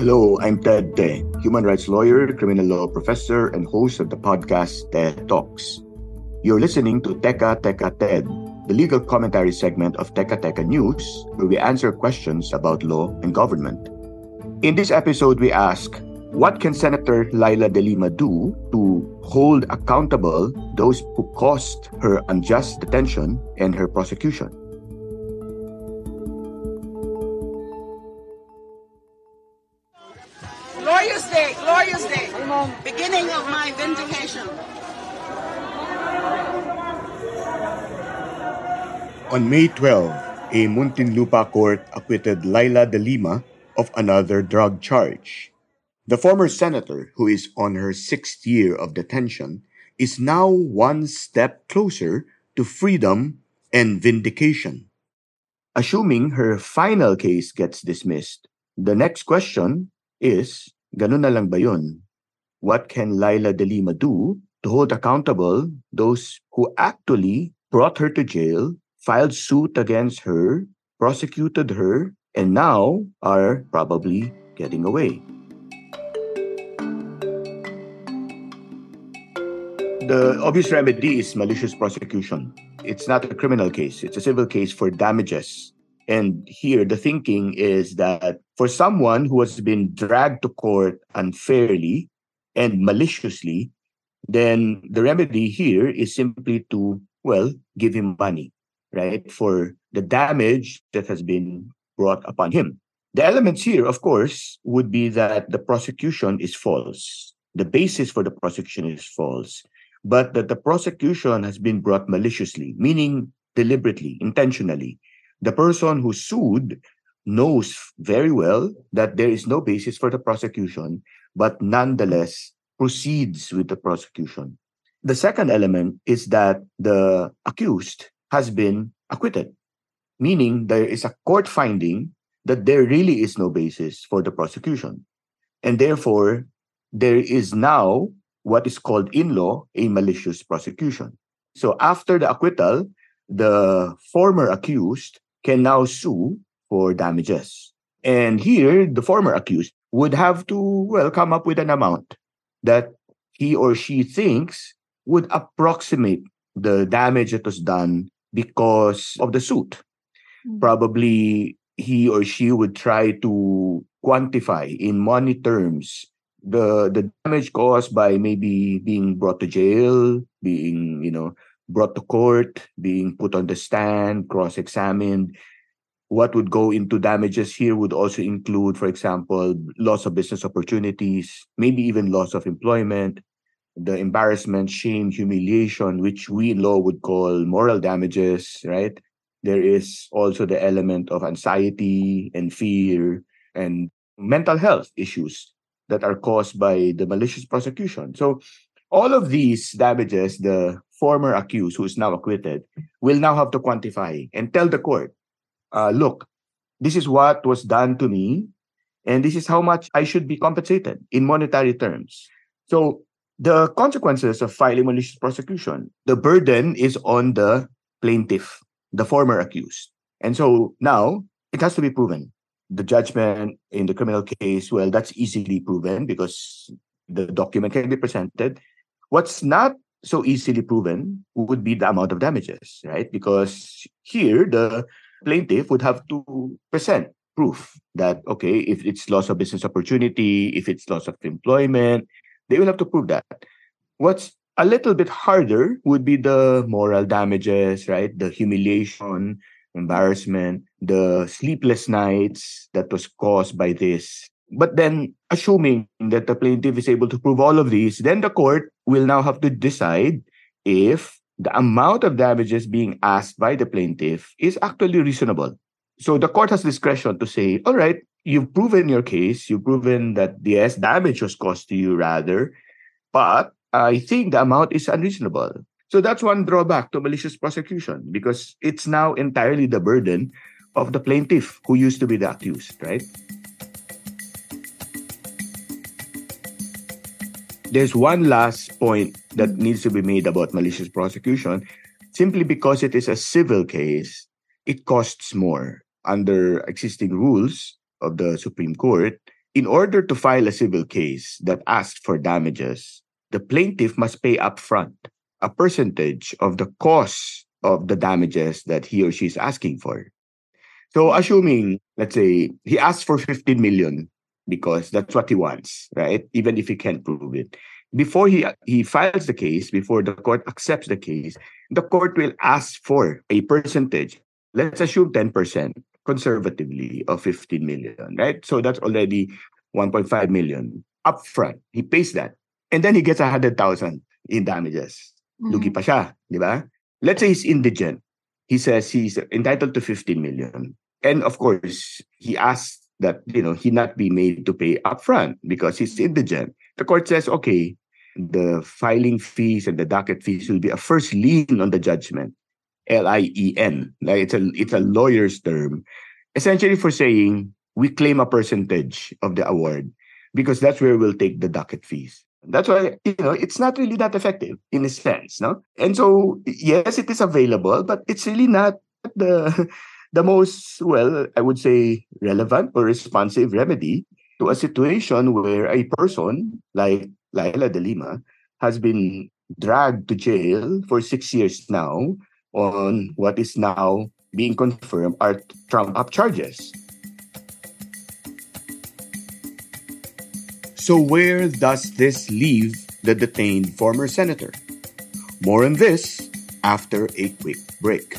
Hello, I'm Ted Te, human rights lawyer, criminal law professor, and host of the podcast TED Talks. You're listening to Teka Teka Ted, the legal commentary segment of Teka Teka News, where we answer questions about law and government. In this episode, we ask, what can Senator Leila De Lima do to hold accountable those who caused her unjust detention and her prosecution? Day. Beginning of my vindication. On May 12, a Muntinlupa court acquitted Leila De Lima of another drug charge. The former senator, who is on her sixth year of detention, is now one step closer to freedom and vindication. Assuming her final case gets dismissed, the next question is, ganun na lang ba yun? What can Leila De Lima do to hold accountable those who actually brought her to jail, filed suit against her, prosecuted her, and now are probably getting away? The obvious remedy is malicious prosecution. It's not a criminal case, it's a civil case for damages. And here, the thinking is that for someone who has been dragged to court unfairly and maliciously, then the remedy here is simply to, well, give him money, right, for the damage that has been brought upon him. The elements here, of course, would be that the prosecution is false. The basis for the prosecution is false, but that the prosecution has been brought maliciously, meaning deliberately, intentionally. The person who sued knows very well that there is no basis for the prosecution, but nonetheless proceeds with the prosecution. The second element is that the accused has been acquitted, meaning there is a court finding that there really is no basis for the prosecution. And therefore, there is now what is called in law a malicious prosecution. So after the acquittal, the former accused can now sue for damages. And here, the former accused would have to, well, come up with an amount that he or she thinks would approximate the damage that was done because of the suit. Mm-hmm. Probably he or she would try to quantify in money terms the the damage caused by maybe being brought to jail, being, you know, brought to court, being put on the stand, cross-examined. What would go into damages here would also include, for example, loss of business opportunities, maybe even loss of employment, the embarrassment, shame, humiliation, which we in law would call moral damages, right? There is also the element of anxiety and fear and mental health issues that are caused by the malicious prosecution. So all of these damages, the former accused who is now acquitted will now have to quantify and tell the court, uh, look, this is what was done to me, and this is how much I should be compensated in monetary terms. So the consequences of filing malicious prosecution, the burden is on the plaintiff, the former accused. And so now it has to be proven the judgment in the criminal case, well, that's easily proven because the document can be presented. What's not so easily proven would be the amount of damages, right? Because here the plaintiff would have to present proof that okay, if it's loss of business opportunity, if it's loss of employment, they will have to prove that. What's a little bit harder would be the moral damages, right? The humiliation, embarrassment, the sleepless nights that was caused by this. But then, assuming that the plaintiff is able to prove all of these, then the court will now have to decide if the amount of damages being asked by the plaintiff is actually reasonable. So the court has discretion to say, all right, you've proven your case, you've proven that yes, damage was caused to you rather, but I think the amount is unreasonable. So that's one drawback to malicious prosecution because it's now entirely the burden of the plaintiff who used to be the accused, right? There's one last point that mm. needs to be made about malicious prosecution. Simply because it is a civil case, it costs more under existing rules of the Supreme Court. In order to file a civil case that asks for damages, the plaintiff must pay upfront a percentage of the cost of the damages that he or she is asking for. So assuming, let's say, he asks for 15 million because that's what he wants, right? Even if he can't prove it. Before he he files the case, before the court accepts the case, the court will ask for a percentage. Let's assume 10% conservatively of 15 million, right? So that's already 1.5 million upfront. He pays that. And then he gets 100,000 in damages. Mm-hmm. Lugi pa siya, di ba? Let's say he's indigent. He says he's entitled to 15 million. And of course, he asks that you know he not be made to pay upfront because he's indigent. The court says, okay, the filing fees and the docket fees will be a first lien on the judgment. L-I-E-N. Like it's a it's a lawyer's term. Essentially for saying we claim a percentage of the award because that's where we'll take the docket fees. That's why you know it's not really that effective in a sense, no. And so yes, it is available, but it's really not the the most well, I would say, relevant or responsive remedy to a situation where a person like Leila de Lima has been dragged to jail for six years now on what is now being confirmed are trump up charges. So, where does this leave the detained former senator? More on this after a quick break.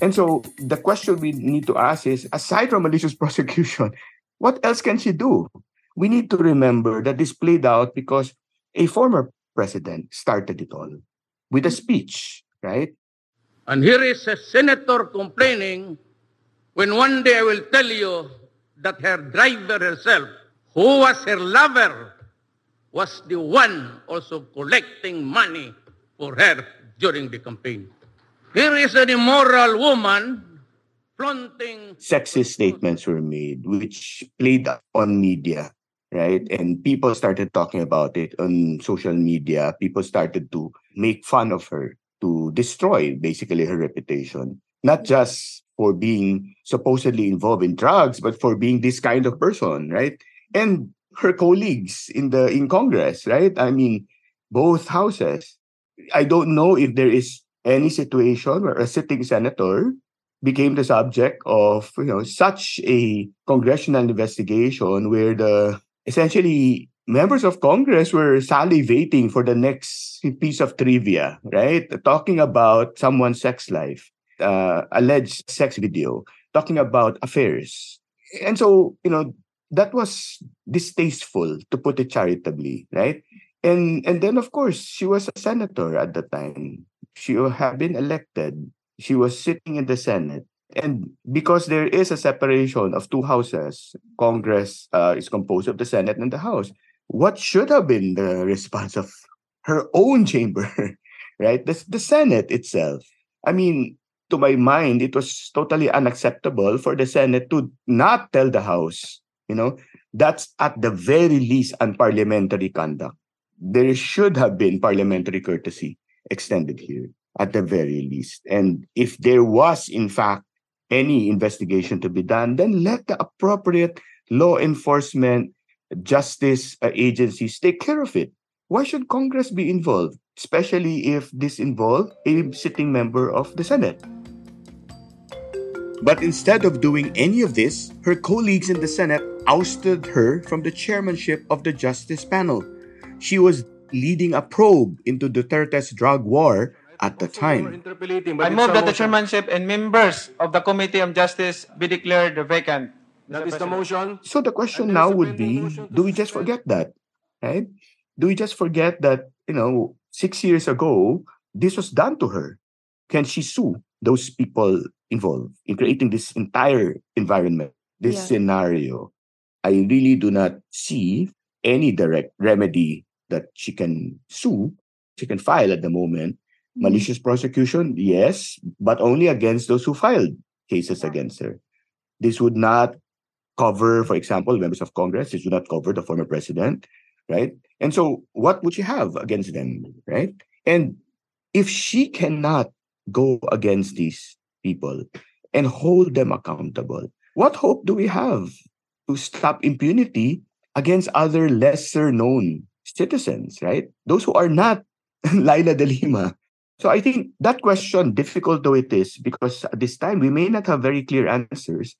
And so the question we need to ask is aside from malicious prosecution, what else can she do? We need to remember that this played out because a former president started it all with a speech, right? And here is a senator complaining when one day I will tell you that her driver herself, who was her lover, was the one also collecting money for her during the campaign. Here is an immoral woman flaunting. Sexist statements were made, which played on media, right? And people started talking about it on social media. People started to make fun of her, to destroy basically her reputation, not just for being supposedly involved in drugs, but for being this kind of person, right? And her colleagues in the in Congress, right? I mean, both houses. I don't know if there is any situation where a sitting senator became the subject of you know such a congressional investigation where the essentially members of Congress were salivating for the next piece of trivia, right? Talking about someone's sex life, uh, alleged sex video, talking about affairs. And so, you know, that was distasteful to put it charitably, right? And and then of course she was a senator at the time. She had been elected. She was sitting in the Senate. And because there is a separation of two houses, Congress uh, is composed of the Senate and the House. What should have been the response of her own chamber, right? The, the Senate itself. I mean, to my mind, it was totally unacceptable for the Senate to not tell the House. You know, that's at the very least unparliamentary conduct. There should have been parliamentary courtesy extended here at the very least. And if there was, in fact, any investigation to be done, then let the appropriate law enforcement justice uh, agencies take care of it. Why should Congress be involved, especially if this involved a sitting member of the Senate? But instead of doing any of this, her colleagues in the Senate ousted her from the chairmanship of the Justice Panel. She was leading a probe into Duterte's drug war at the time. I move that the chairmanship and members of the Committee on Justice be declared vacant. That is the motion. So the question now would be do we just forget that? Right? Do we just forget that, you know, six years ago, this was done to her? Can she sue those people involved in creating this entire environment, this Yeah. scenario? I really do not see any direct remedy that she can sue, she can file at the moment. Mm-hmm. Malicious prosecution, yes, but only against those who filed cases against her. This would not cover, for example, members of Congress. This would not cover the former president, right? And so, what would she have against them, right? And if she cannot go against these people and hold them accountable, what hope do we have to stop impunity against other lesser known citizens, right? Those who are not Leila de Lima. So I think that question, difficult though it is, because at this time we may not have very clear answers,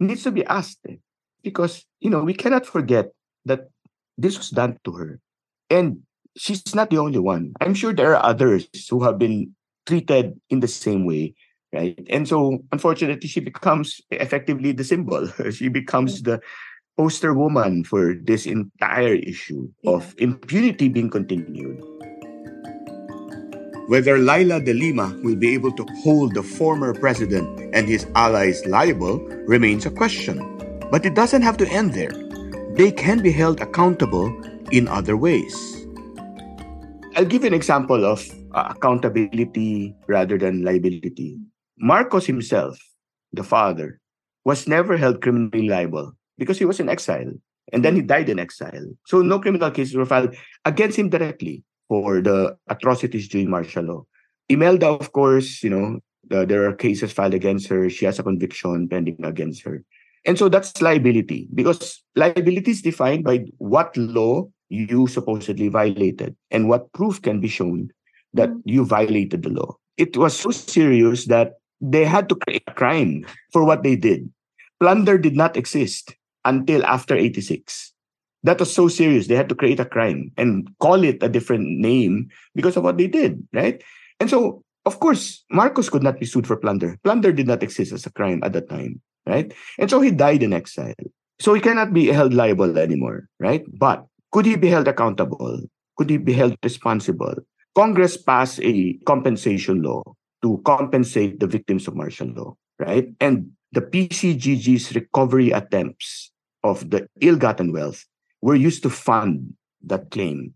needs to be asked. eh. Because, you know, we cannot forget that this was done to her. And she's not the only one. I'm sure there are others who have been treated in the same way, right? And so, unfortunately, she becomes effectively the symbol. she becomes the poster woman for this entire issue of impunity being continued. Whether Leila de Lima will be able to hold the former president and his allies liable remains a question. But it doesn't have to end there. They can be held accountable in other ways. I'll give you an example of uh, accountability rather than liability. Marcos himself, the father, was never held criminally liable because he was in exile and then he mm-hmm. died in exile. So no criminal cases were filed against him directly for the atrocities during martial law. Imelda, of course, you know, the, there are cases filed against her. She has a conviction pending against her. And so that's liability because liability is defined by what law you supposedly violated and what proof can be shown that mm-hmm. you violated the law. It was so serious that they had to create a crime for what they did. Plunder did not exist until after 86. That was so serious. They had to create a crime and call it a different name because of what they did, right? And so, of course, Marcos could not be sued for plunder. Plunder did not exist as a crime at that time, right? And so he died in exile. So he cannot be held liable anymore, right? But could he be held accountable? Could he be held responsible? Congress passed a compensation law to compensate the victims of martial law, right? And the PCGG's recovery attempts of the ill-gotten wealth were used to fund that claim.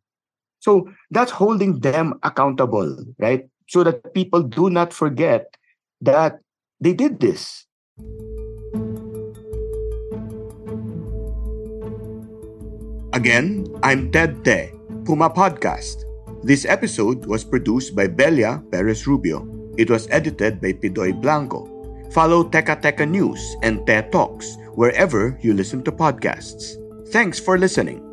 So that's holding them accountable, right? So that people do not forget that they did this. Again, I'm Ted Te, Puma Podcast. This episode was produced by Belia Perez Rubio. It was edited by Pidoy Blanco. Follow Teka Teka News and Te Talks wherever you listen to podcasts. Thanks for listening.